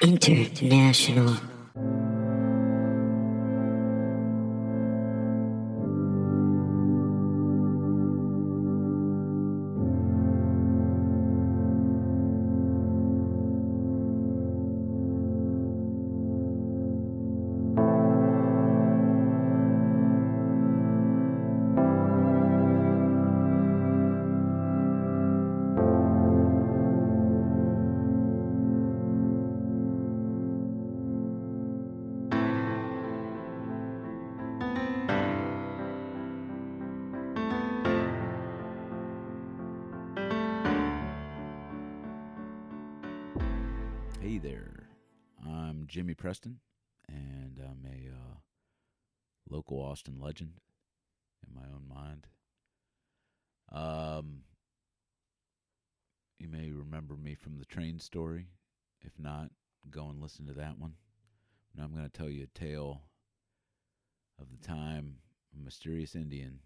International. Legend in my own mind. Um, you may remember me from the train story. If not, go and listen to that one. Now I'm going to tell you a tale of the time a mysterious Indian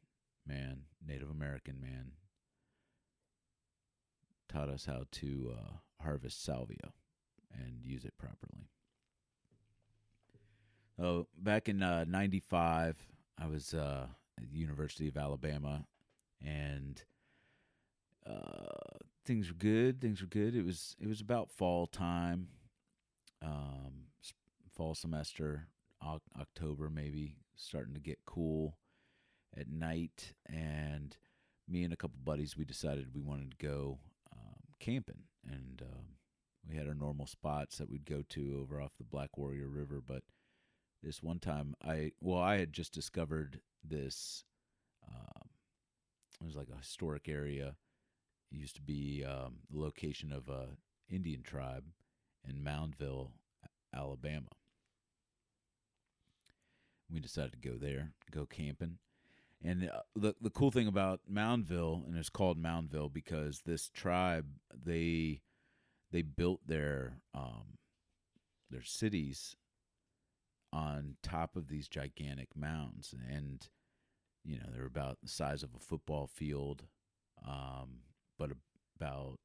man, Native American man, taught us how to uh, harvest salvia and use it properly. Oh, back in uh, '95, I was uh, at the University of Alabama, and uh, things were good. Things were good. It was it was about fall time, um, fall semester, Oc- October maybe, starting to get cool at night, and me and a couple buddies we decided we wanted to go um, camping, and um, we had our normal spots that we'd go to over off the Black Warrior River, but this one time I well I had just discovered this um, it was like a historic area it used to be um, the location of a Indian tribe in Moundville, Alabama. We decided to go there, go camping. And uh, the the cool thing about Moundville, and it's called Moundville because this tribe they they built their um, their cities on top of these gigantic mounds, and you know they're about the size of a football field, um, but about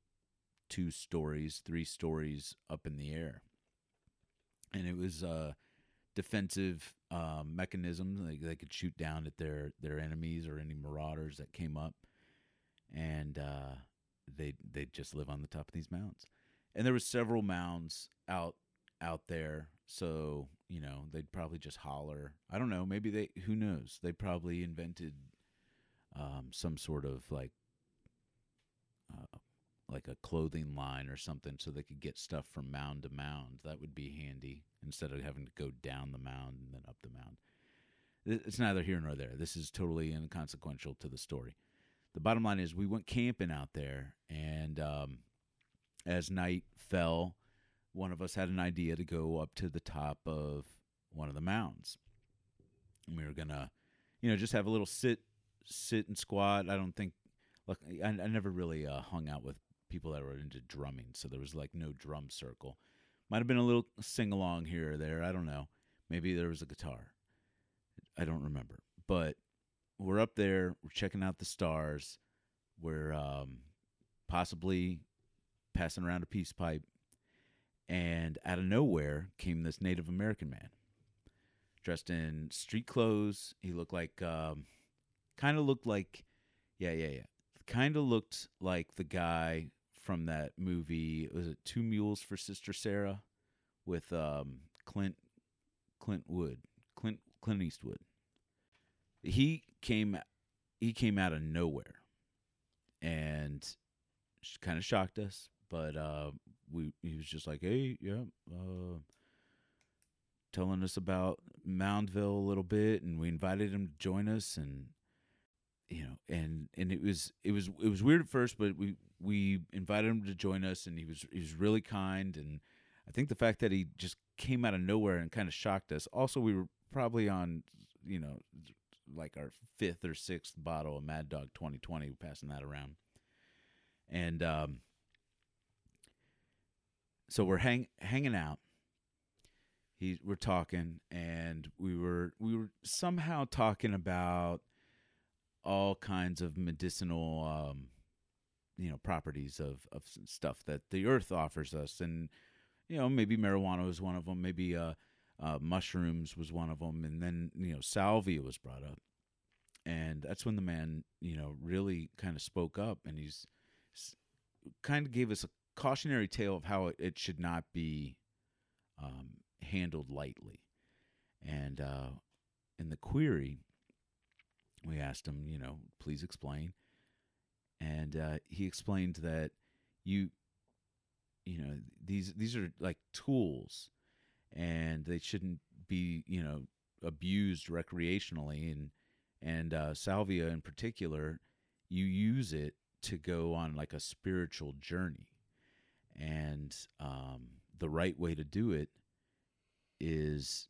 two stories, three stories up in the air, and it was a defensive um, mechanism. They, they could shoot down at their their enemies or any marauders that came up, and uh, they they just live on the top of these mounds. And there was several mounds out out there so you know they'd probably just holler. I don't know maybe they who knows? They probably invented um, some sort of like uh, like a clothing line or something so they could get stuff from mound to mound. That would be handy instead of having to go down the mound and then up the mound. It's neither here nor there. This is totally inconsequential to the story. The bottom line is we went camping out there and um, as night fell, one of us had an idea to go up to the top of one of the mounds. And we were gonna, you know, just have a little sit, sit and squat. I don't think, look, I, I never really uh, hung out with people that were into drumming, so there was like no drum circle. Might have been a little sing along here or there. I don't know. Maybe there was a guitar. I don't remember. But we're up there. We're checking out the stars. We're um, possibly passing around a peace pipe, and out of nowhere came this Native American man, dressed in street clothes. He looked like, um, kind of looked like, yeah, yeah, yeah, kind of looked like the guy from that movie. Was it Two Mules for Sister Sarah, with um, Clint, Clint Wood, Clint Clint Eastwood. He came, he came out of nowhere, and kind of shocked us but uh, we he was just like, "Hey, yeah," uh, telling us about Moundville a little bit, and we invited him to join us, and you know, and and it was it was it was weird at first, but we we invited him to join us, and he was he was really kind, and I think the fact that he just came out of nowhere and kind of shocked us. Also, we were probably on, you know, like our fifth or sixth bottle of Mad Dog 2020, passing that around, and um so we're hang hanging out. He we're talking and we were we were somehow talking about all kinds of medicinal um you know properties of of stuff that the earth offers us and you know, maybe marijuana was one of them, maybe uh, uh, mushrooms was one of them, and then you know, salvia was brought up, and that's when the man, you know, really kind of spoke up, and he's kind of gave us a cautionary tale of how it, it should not be um, handled lightly, and uh, in the query, we asked him, you know, please explain, and uh, he explained that you you know these these are like tools and they shouldn't be you know abused recreationally. And and uh, salvia in particular you use it to go on like a spiritual journey and um, the right way to do it is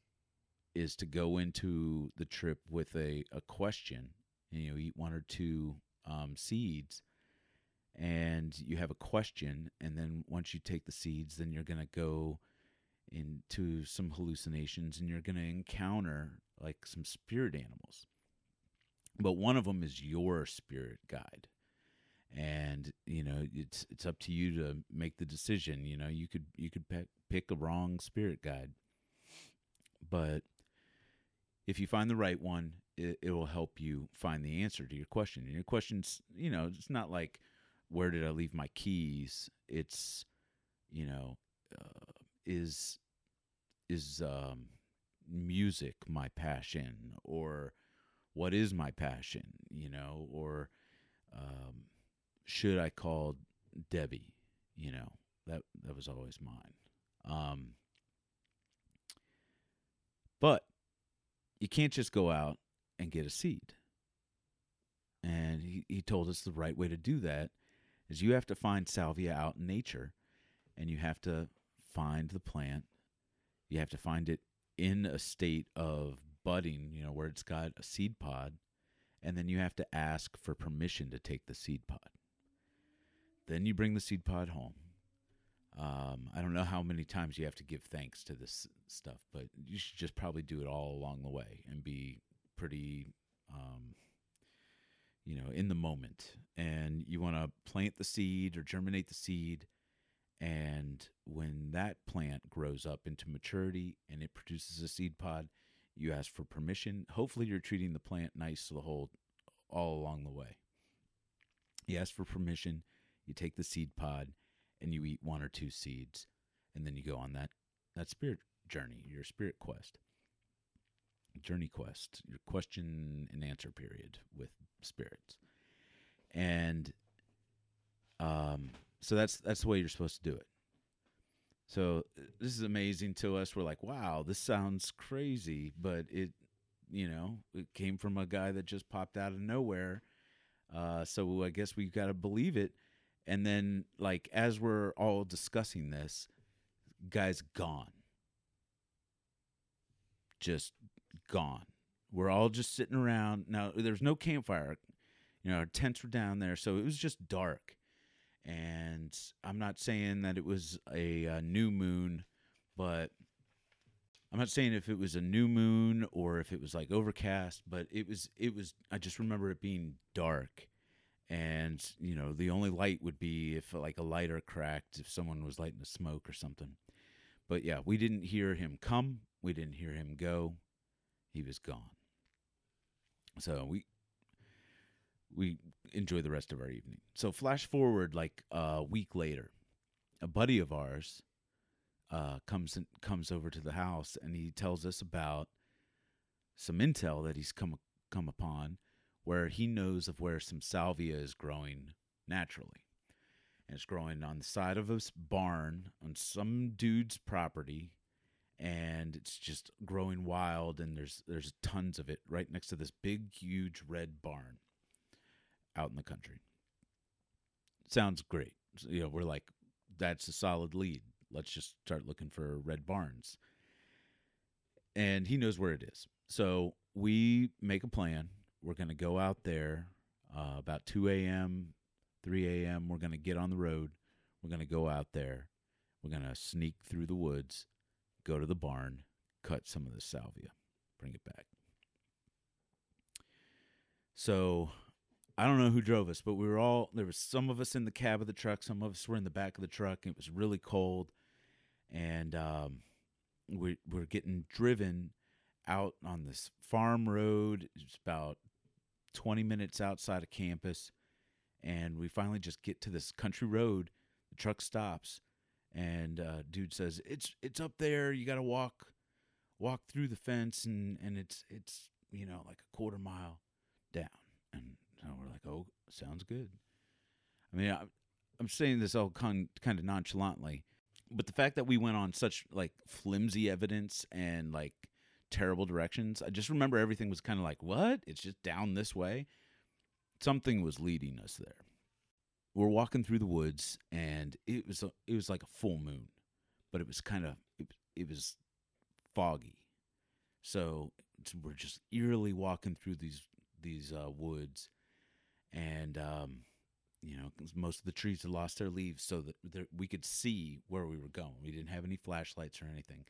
is to go into the trip with a, a question. You know eat one or two um, seeds and you have a question and then once you take the seeds then you're going to go into some hallucinations and you're going to encounter like some spirit animals. But one of them is your spirit guide and you know it's it's up to you to make the decision you know you could you could pick, pick a wrong spirit guide but if you find the right one it, it will help you find the answer to your question and your questions you know it's not like where did I leave my keys? It's, you know, uh, is is um, music my passion or what is my passion? You know, or um, should I call Debbie? You know, that that was always mine. Um, but you can't just go out and get a seed. And he, he told us the right way to do that is you have to find salvia out in nature and you have to find the plant. You have to find it in a state of budding, you know, where it's got a seed pod, and then you have to ask for permission to take the seed pod. Then you bring the seed pod home. Um, I don't know how many times you have to give thanks to this stuff, but you should just probably do it all along the way and be pretty um, you know, in the moment. And you want to plant the seed or germinate the seed. And when that plant grows up into maturity and it produces a seed pod, you ask for permission. Hopefully, you're treating the plant nice to the whole all along the way. You ask for permission, you take the seed pod, and you eat one or two seeds, and then you go on that that spirit journey, your spirit quest journey quest, your question and answer period with spirits. And um, so that's that's the way you're supposed to do it. So this is amazing to us. We're like, wow, this sounds crazy, but it, you know, it came from a guy that just popped out of nowhere. Uh, so I guess we've got to believe it. And then, like, as we're all discussing this, guy's gone. Just gone. We're all just sitting around. Now, there's no campfire. You know, our tents were down there, so it was just dark. And I'm not saying that it was a, a new moon, but I'm not saying if it was a new moon or if it was like overcast, but it was it was I just remember it being dark. And, you know, the only light would be if like a lighter cracked if someone was lighting a smoke or something. But yeah, we didn't hear him come, we didn't hear him go he was gone. So we we enjoy the rest of our evening. So flash forward like a week later, a buddy of ours uh, comes in, comes over to the house and he tells us about some intel that he's come come upon where he knows of where some salvia is growing naturally. And it's growing on the side of a barn on some dude's property and it's just growing wild and there's there's tons of it right next to this big huge red barn out in the country. Sounds great. You know we're like that's a solid lead. Let's just start looking for red barns. And he knows where it is. So we make a plan we're going to go out there uh, about 2 a.m 3 a.m we're going to get on the road we're going to go out there we're going to sneak through the woods go to the barn, cut some of the salvia, bring it back. So I don't know who drove us, but we were all there was some of us in the cab of the truck, some of us were in the back of the truck. it was really cold, and um, we we're getting driven out on this farm road. It's about twenty minutes outside of campus, and we finally just get to this country road. The truck stops, and uh, dude says, "It's it's up there. You got to walk walk through the fence, and and it's it's you know like a quarter mile down." And so we're like, "Oh, sounds good." I mean, I, I'm saying this all kind kind of nonchalantly, but the fact that we went on such like flimsy evidence and like terrible directions, I just remember everything was kind of like, "What? It's just down this way." Something was leading us there. We're walking through the woods and it was a, it was like a full moon but it was kind of it, it was foggy. So we're just eerily walking through these these uh, woods and um, you know most of the trees had lost their leaves so that we could see where we were going. We didn't have any flashlights or anything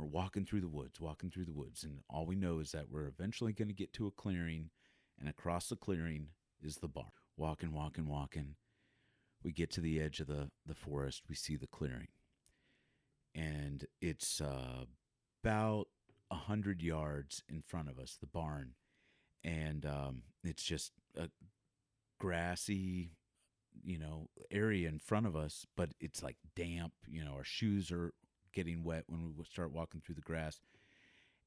we're walking through the woods walking through the woods and all we know is that we're eventually going to get to a clearing and across the clearing is the barn walking, walking, walking. We get to the edge of the, the forest. We see the clearing. And it's uh, about a hundred yards in front of us, the barn. And um, it's just a grassy, you know, area in front of us, but it's like damp. You know, our shoes are getting wet when we start walking through the grass.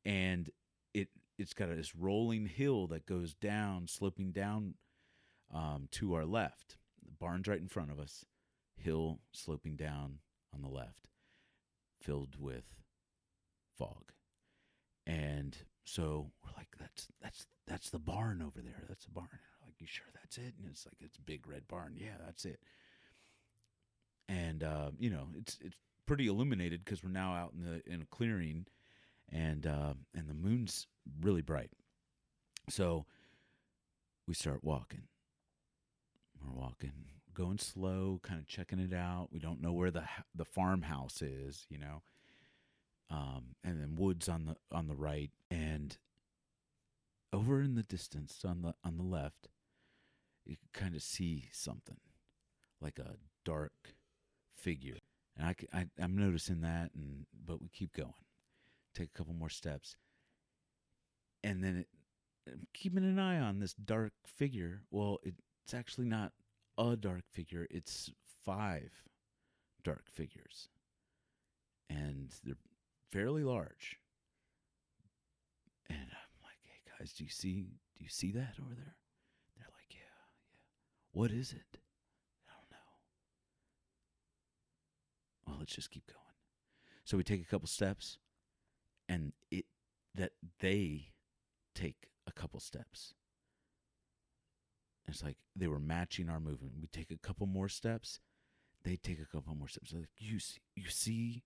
And it it's got this rolling hill that goes down, sloping down um, to our left. The barn's right in front of us, hill sloping down on the left, filled with fog. And so we're like, that's that's that's the barn over there. That's the barn. like, you sure that's it? And it's like it's big red barn. Yeah, that's it. And uh, you know, it's it's pretty illuminated because we're now out in the in a clearing, and uh, and the moon's really bright. So we start walking, we're walking, going slow, kind of checking it out. We don't know where the the farmhouse is, you know. Um, and then woods on the on the right, and over in the distance on the on the left, you can kind of see something like a dark figure. And I, I I'm noticing that, and but we keep going. Take a couple more steps, and then it, I'm keeping an eye on this dark figure. Well, it it's actually not a dark figure, it's five dark figures. And they're fairly large. And I'm like, hey guys, do you see do you see that over there? They're like, yeah, yeah. What is it? I don't know. Well, let's just keep going. So we take a couple steps and it that they take a couple steps it's like they were matching our movement. We take a couple more steps, they take a couple more steps. Like you see, you see,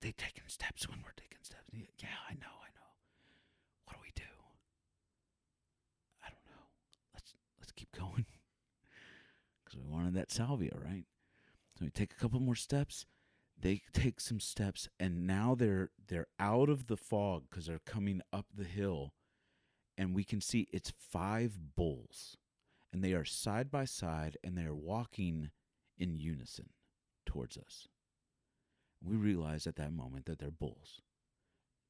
they taking steps when we're taking steps. Yeah, I know, I know. What do we do? I don't know. Let's let's keep going because we wanted that salvia, right? We take a couple more steps. They take some steps, and now they're they're out of the fog because they're coming up the hill and we can see it's five bulls and they are side by side and they are walking in unison towards us. We realize at that moment that they're bulls.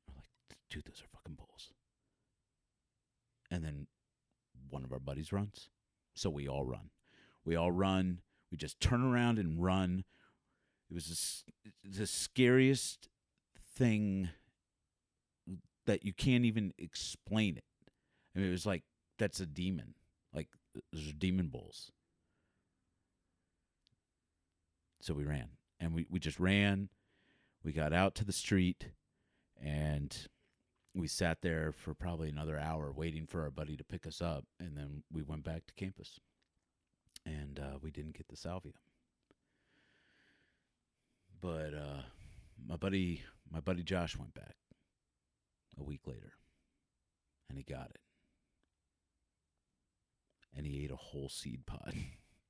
We're like, dude, those are fucking bulls. And then one of our buddies runs. So we all run. We all run. We just turn around and run. It was the scariest thing that you can't even explain it. I mean, it was like that's a demon. Like those are demon bulls. So we ran, and we we just ran. We got out to the street, and we sat there for probably another hour waiting for our buddy to pick us up, and then we went back to campus, and uh, we didn't get the salvia. But uh, my buddy, my buddy Josh went back a week later, and he got it and he ate a whole seed pod.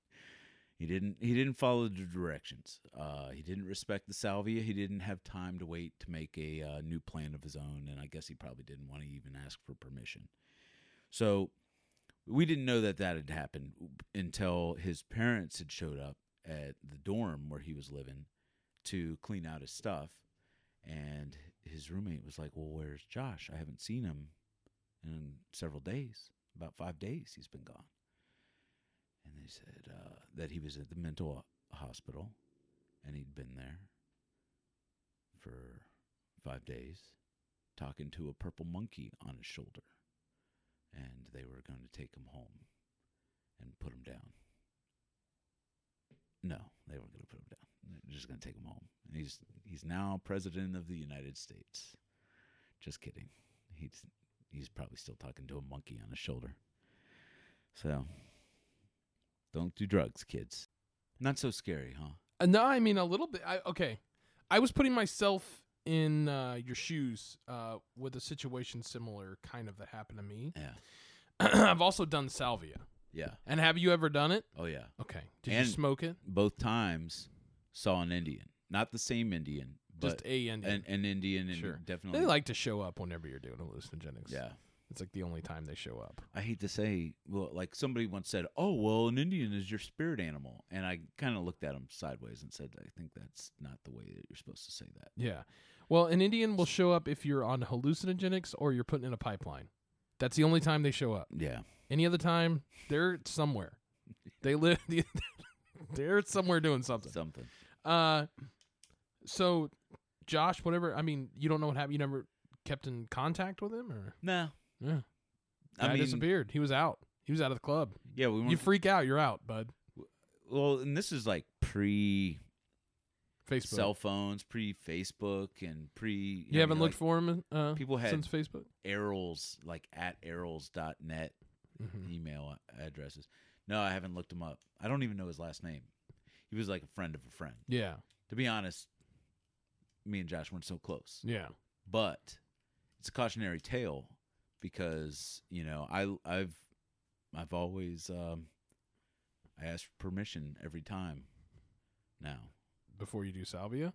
he didn't he didn't follow the directions. Uh, he didn't respect the salvia. He didn't have time to wait to make a uh, new plan of his own, and I guess he probably didn't want to even ask for permission. So we didn't know that that had happened until his parents had showed up at the dorm where he was living to clean out his stuff, and his roommate was like, "Well, where's Josh? I haven't seen him in several days. About five days he's been gone." And they said uh, that he was at the mental hospital, and he'd been there for five days, talking to a purple monkey on his shoulder, and they were going to take him home and put him down. No, they weren't going to put him down. They're just going to take him home. And he's he's now president of the United States. Just kidding. He's he's probably still talking to a monkey on his shoulder. So don't do drugs, kids. Not so scary, huh? Uh, no, I mean a little bit. I, okay, I was putting myself in uh, your shoes uh, with a situation similar, kind of that happened to me. Yeah. I've also done salvia. Yeah. And have you ever done it? Oh yeah. Okay. Did And- you smoke it? Both times saw an Indian. Not the same Indian, but Just a Indian. an, an Indian and Sure. definitely they like to show up whenever you're doing hallucinogenics. Yeah. It's like the only time they show up. I hate to say, well, like somebody once said, "Oh, well, an Indian is your spirit animal," and I kind of looked at him sideways and said, "I think that's not the way that you're supposed to say that." Yeah. Well, an Indian will show up if you're on hallucinogenics or you're putting in a pipeline. That's the only time they show up. Yeah, Any other time, they're somewhere. They live. they're somewhere doing something. something. Uh, so Josh, whatever. I mean, you don't know what happened. You never kept in contact with him, or No, yeah, I guy mean, disappeared. He was out. He was out of the club. yeah, we You freak out, you're out, bud. well, and this is like pre Facebook. cell phones, pre Facebook, and pre. you haven't looked for him uh, people had- since Facebook. Errol's like at errol's.net Mhm. email addresses. No, I haven't looked him up. I don't even know his last name. He was like a friend of a friend. Yeah, To be honest, me and Josh weren't so close. yeah, but it's a cautionary tale because you know I I've I've always um, I ask permission every time now before you do salvia,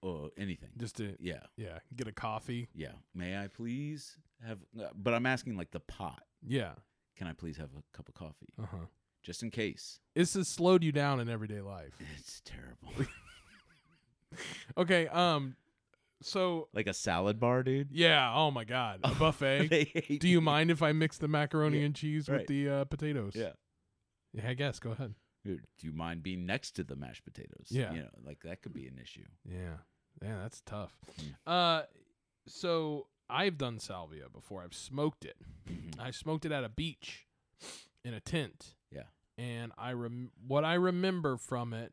or anything. just to Yeah, yeah, get a coffee. yeah. May I please have? uh, But I'm asking like the pot. Yeah, Can I please have a cup of coffee uh huh. just in case? This has slowed you down in everyday life. It's terrible. Okay, um, so like a salad bar, dude. yeah, oh my god, a buffet. They hate Do you mind if I mix the macaroni Yeah, and cheese right. with the uh, potatoes? Yeah. yeah, I guess. Go ahead. Do you mind being next to the mashed potatoes? Yeah. You know, like that could be an issue. Yeah, yeah, that's tough. Mm. Uh, so I've done salvia before. I've smoked it. Mhm. I smoked it at a beach in a tent. Yeah. And I rem- what I remember from it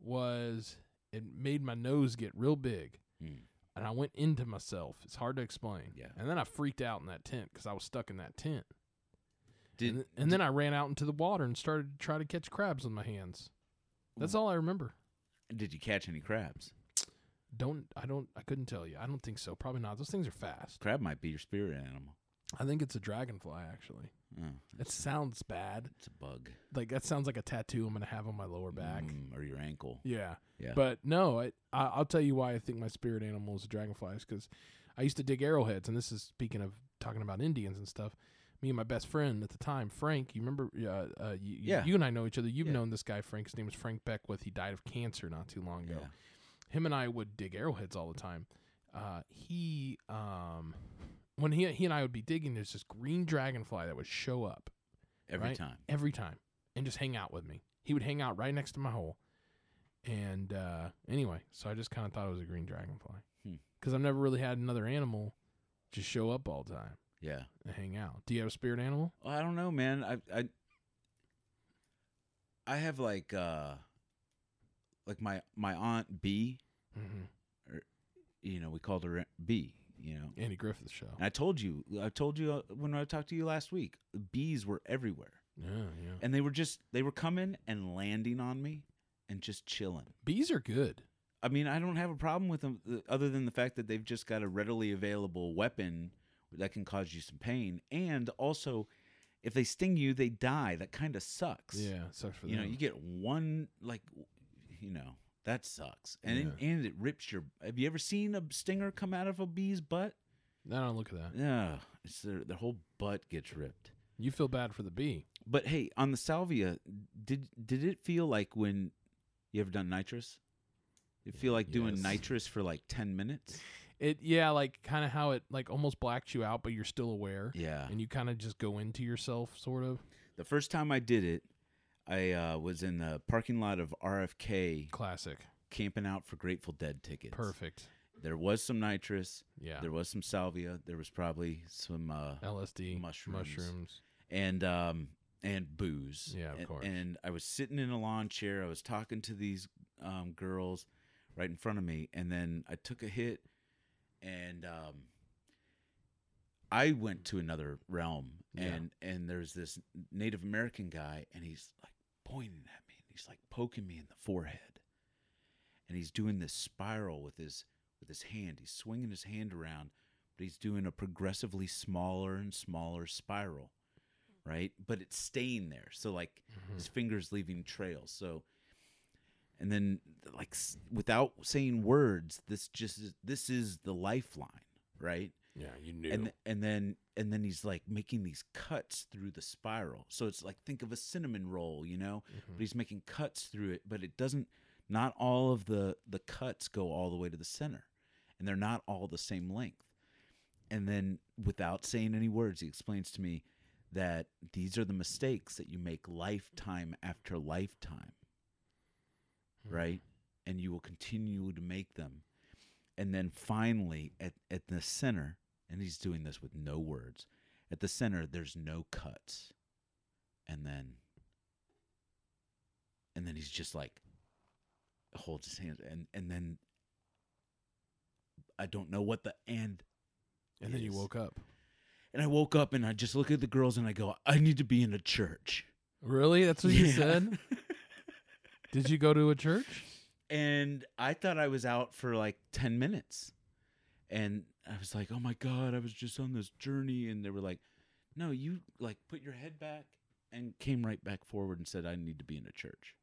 was it made my nose get real big, Mm. and I went into myself. It's hard to explain. Yeah. And then I freaked out in that tent because I was stuck in that tent. Did, and, and then I ran out into the water and started to try to catch crabs with my hands. That's all I remember. Did you catch any crabs? Don't I don't I couldn't tell you. I don't think so. Probably not. Those things are fast. Crab might be your spirit animal. I think it's a dragonfly actually. Oh, It sounds bad. it's a bug. Like that sounds like a tattoo I'm gonna have on my lower back. Mm, or your ankle. Yeah. Yeah. But no, I, I I'll tell you why I think my spirit animal is a dragonfly is because I used to dig arrowheads, and this is speaking of talking about Indians and stuff. Me and my best friend at the time, Frank. You remember? Uh, uh, you, Yeah. you and I know each other. You've Yeah. known this guy, Frank. His name was Frank Beckwith. He died of cancer not too long ago. Yeah. Him and I would dig arrowheads all the time. Uh, he um, when he he and I would be digging, there's this green dragonfly that would show up Every right? time. every time and just hang out with me. He would hang out right next to my hole. And uh, anyway, so I just kind of thought it was a green dragonfly Hmm. because I've never really had another animal just show up all the time Yeah. and hang out. Do you have a spirit animal? Well, I don't know, man. I I I have like uh like my my aunt B. Mm-hmm. You know, we called her B. You know, Andy Griffith show. and I told you, I told you uh, when I talked to you last week, bees were everywhere, Yeah, yeah. and they were just they were coming and landing on me, and just chilling. Bees are good. I mean, I don't have a problem with them, uh, other than the fact that they've just got a readily available weapon that can cause you some pain, and also, if they sting you, they die. That kind of sucks. Yeah, sucks for you know, them. you get one like, you know, that sucks, and it, and it rips your. Have you ever seen a stinger come out of a bee's butt? I don't look at that. Yeah, it's their their whole butt gets ripped. You feel bad for the bee. But hey, on the salvia, did did it feel like when you ever done nitrous? You feel like doing Yes. nitrous for like ten minutes. It yeah, like kind of how it like almost blacks you out, but you're still aware, Yeah. and you kind of just go into yourself, sort of. The first time I did it, I uh, was in the parking lot of RFK Classic, camping out for Grateful Dead tickets. perfect. There was some nitrous. Yeah, There was some salvia. There was probably some uh, LSD, mushrooms. mushrooms. and um and booze. Yeah, of and, course. And I was sitting in a lawn chair. I was talking to these um, girls right in front of me, and then I took a hit, and um, I went to another realm, Yeah. and and there's this Native American guy, and he's like pointing at me, and he's like poking me in the forehead, and he's doing this spiral with his with his hand. He's swinging his hand around, but he's doing a progressively smaller and smaller spiral, right? But it's staying there. So like Mhm. his fingers leaving trails. So and then like s- without saying words, this just is, this is the lifeline, right? Yeah, you knew. And and then and then he's like making these cuts through the spiral. So it's like think of a cinnamon roll, you know? Mhm. But he's making cuts through it, but it doesn't not all of the the cuts go all the way to the center. And they're not all the same length. And then without saying any words, he explains to me that these are the mistakes that you make lifetime after lifetime, Mhm. right? And you will continue to make them. And then finally at, at the center, and he's doing this with no words. At the center, there's no cuts. And then and then he's just like holds his hands and and then I don't know what the end And then you woke up. and I woke up and I just look at the girls and I go, I need to be in a church. Really? That's what you said? Did you go to a church? and I thought I was out for like 10 minutes. And I was like, oh my God, I was just on this journey. And they were like, no, you like put your head back and came right back forward and said, I need to be in a church.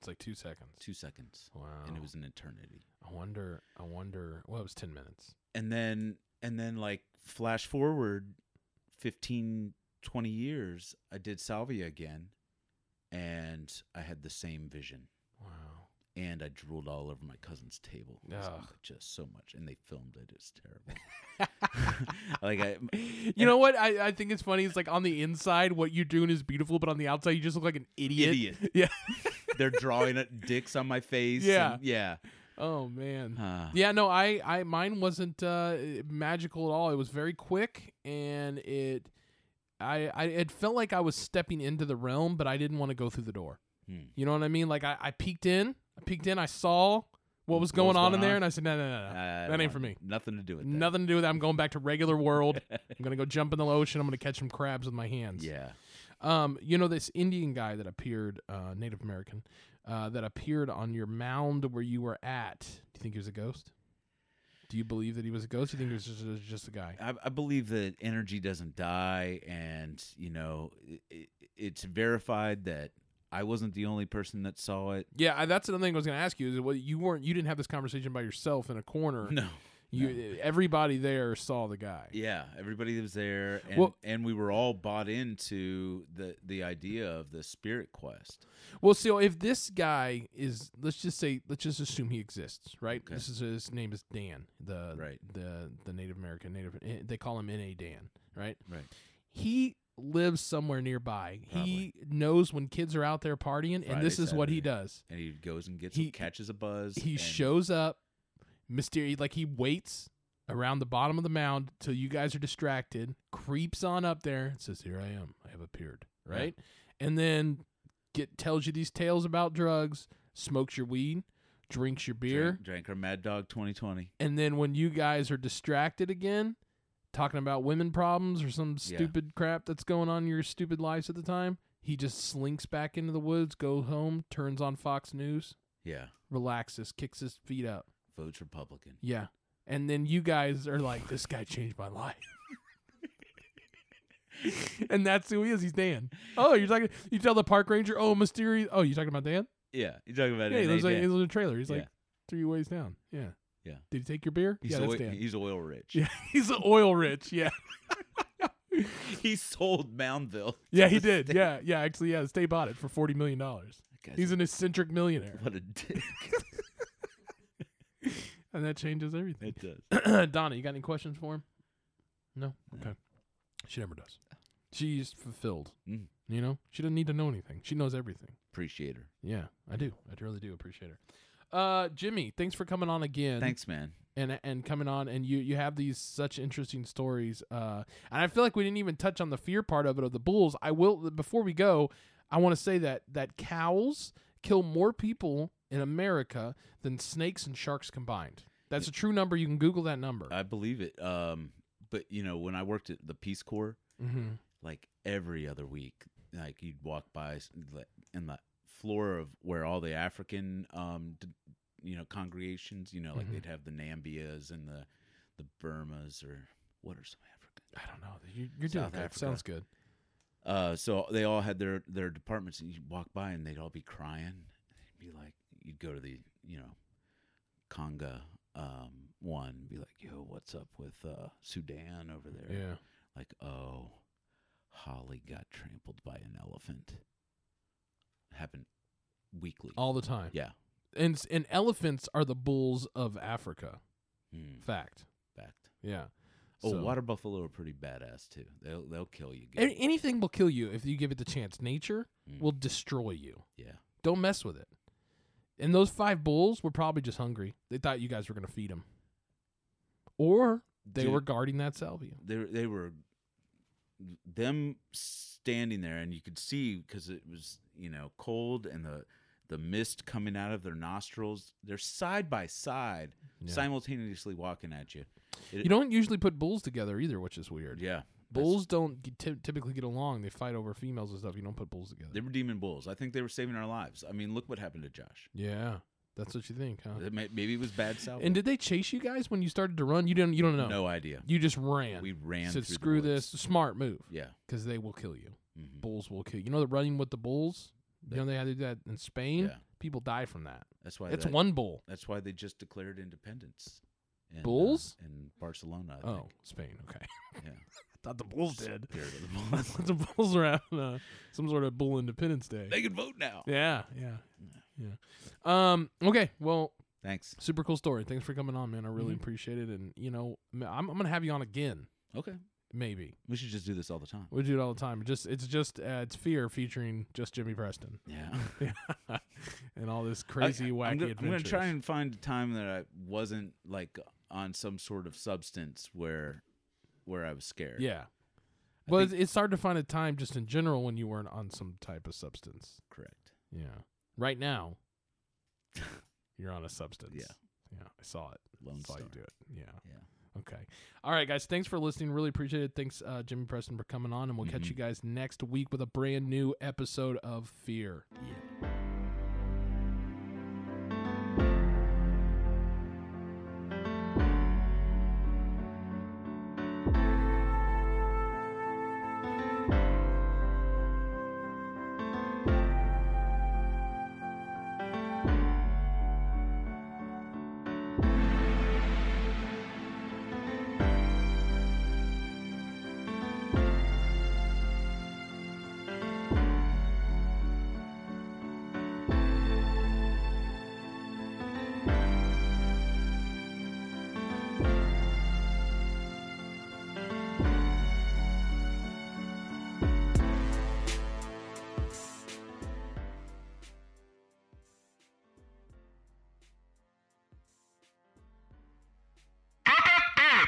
It's like two seconds. Two seconds. Wow. And it was an eternity. I wonder. I wonder. Well, it was ten minutes. And then, and then like flash forward 15, 20 years, I did Salvia again. And I had the same vision. Wow. and I drooled all over my cousin's table. Ugh. Just so much, and they filmed it. It's terrible. like I, You know what? I, I think it's funny. It's like on the inside, what you're doing is beautiful, but on the outside, you just look like an idiot. idiot. Yeah. They're drawing it- dicks on my face. Yeah. and- yeah. Oh man. Uh, Yeah, no, I, I, mine wasn't uh, magical at all. It was very quick, and it, I, I, it felt like I was stepping into the realm, but I didn't want to go through the door. hmm. You know what I mean? Like I, I peeked in, I peeked in, I saw what was What going was on going in there, and I said, no, no, no, no. I that ain't for me. Nothing to do with that. Nothing to do with that. I'm going back to regular world. I'm gonna go jump in the ocean. I'm gonna catch some crabs with my hands. Yeah. Um, you know this Indian guy that appeared, uh, Native American, uh, that appeared on your mound where you were at. Do you think he was a ghost? Do you believe that he was a ghost? Do you think it was just, just a guy? I, I believe that energy doesn't die, and you know, it, it, it's verified that I wasn't the only person that saw it. Yeah, I, that's another thing I was gonna ask you. Is what you weren't, you didn't have this conversation by yourself in a corner. No. You, everybody there saw the guy. Yeah, everybody was there, and Well- and we were all bought into the the idea of the spirit quest. Well, so if this guy is, let's just say, let's just assume he exists, right? Okay. This is his name is Dan, the Right. the the Native American Native. eh, They call him N.A. Dan, right? Right. He lives somewhere nearby. He knows when kids are out there partying, and this is what he does. And he goes and gets He- catches a buzz. He shows up, mysterious, like he waits around the bottom of the mound till you guys are distracted, creeps on up there, and says, "Here I am. I have appeared." Yeah. Right, and then get tells you these tales about drugs, smokes your weed, drinks your beer, drank, drank our Mad Dog 2020. and then when you guys are distracted again, talking about women problems or some Yeah. stupid crap that's going on in your stupid lives at the time, he just slinks back into the woods, goes home, turns on Fox News, Yeah, relaxes, kicks his feet up. Votes Republican. Yeah. And then you guys are like, this guy changed my life. and that's who he is. He's Dan. Oh, you're talking. You tell the park ranger. Oh, mysterious. Oh, you talking about Dan? Yeah, you talking about Yeah, he it? lives, like, he lives in a trailer. He's Yeah. like three ways down. Yeah. Yeah. Did he take your beer? He's yeah, oil, that's Dan. he's oil rich. Yeah, he's oil rich. Yeah, he sold Moundville. yeah, he did. state. Yeah, yeah. Actually, yeah, the state bought it for forty million dollars. He's an eccentric millionaire. what a dick. And that changes everything. It does. Donna, you got any questions for him? No. Okay. She never does. She's fulfilled. Mm. You know, she doesn't need to know anything. She knows everything. Appreciate her. Yeah, I do. I really do appreciate her. Uh, Jimmy, thanks for coming on again. Thanks, man. and and coming on and you you have these such interesting stories uh and i feel like we didn't even touch on the fear part of it of the bulls i will before we go i want to say that that cows kill more people in america than snakes and sharks combined that's a true number you can google that number I believe it. Um, but you know, when I worked at the Peace Corps, mm-hmm. like every other week, like you'd walk by in the floor of where all the African, um, you know, congregations, you know, like Mhm. they'd have the Nambias and the the Burmas or what are some African? i don't know you, you're doing Africa. sounds good Uh, so they all had their their departments, and you'd walk by and they'd all be crying. They'd be like, you'd go to the you know, Conga um one, and be like, yo, what's up with uh Sudan over there? yeah Like, oh, Holly got trampled by an elephant. Happened weekly. all the time yeah. and and elephants are the bulls of africa Hmm, fact fact. yeah Oh, So- water buffalo are pretty badass too. They'll they'll kill you. Good. anything will kill you if you give it the chance nature Mm. will destroy you yeah. Don't mess with it. And those five bulls were probably just hungry. They thought you guys were going to feed them. Or they Dude. were guarding that salvia. they they were them standing there and you could see because it was you know cold and the the mist coming out of their nostrils they're side by side Yeah. simultaneously walking at you It- You don't usually put bulls together either, which is weird. yeah Bulls don't ty- typically get along. They fight over females and stuff. You don't put bulls together. they were demon bulls i think they were saving our lives i mean look what happened to josh yeah, that's what you think, huh? It may- maybe it was bad salvia. And did they chase you guys when you started to run? You didn't. You don't know. no idea You just ran. we ran Said, through the "Screw woods." this." Smart move, yeah because they will kill you. mhm. Bulls will kill you. You know the running with the bulls. You know they had to do that in Spain. yeah People die from that. that's why It's that- one bull. that's why they just declared independence in, uh, Bulls? in barcelona I Oh, think. Spain. Okay. yeah thought the Bulls did. Of the bulls. the Bulls are having uh, some sort of Bull Independence Day. they can vote now yeah, yeah, yeah. Um. Okay. Well, thanks super cool story. Thanks for coming on, man. I really Mhm. appreciate it. And you know, I'm, I'm gonna have you on again. okay Maybe We should just do this all the time. we do it all the time. Just it's just uh, it's fear featuring just Jimmy Preston Yeah. and all this crazy I, wacky I'm, go- I'm gonna try and find a time that I wasn't like on some sort of substance where where I was scared. yeah. I Well, think- it's, hard to find a time just in general when you weren't on some type of substance. correct. Yeah. Right now, you're on a substance. Yeah. Yeah. I saw it. Lone saw Star. you do it. Yeah. Yeah. Okay. All right, guys. Thanks for listening. Really appreciate it. Thanks, uh, Jimmy Preston, for coming on. And we'll catch Mhm. you guys next week with a brand new episode of Fear. Yeah.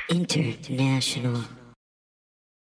International.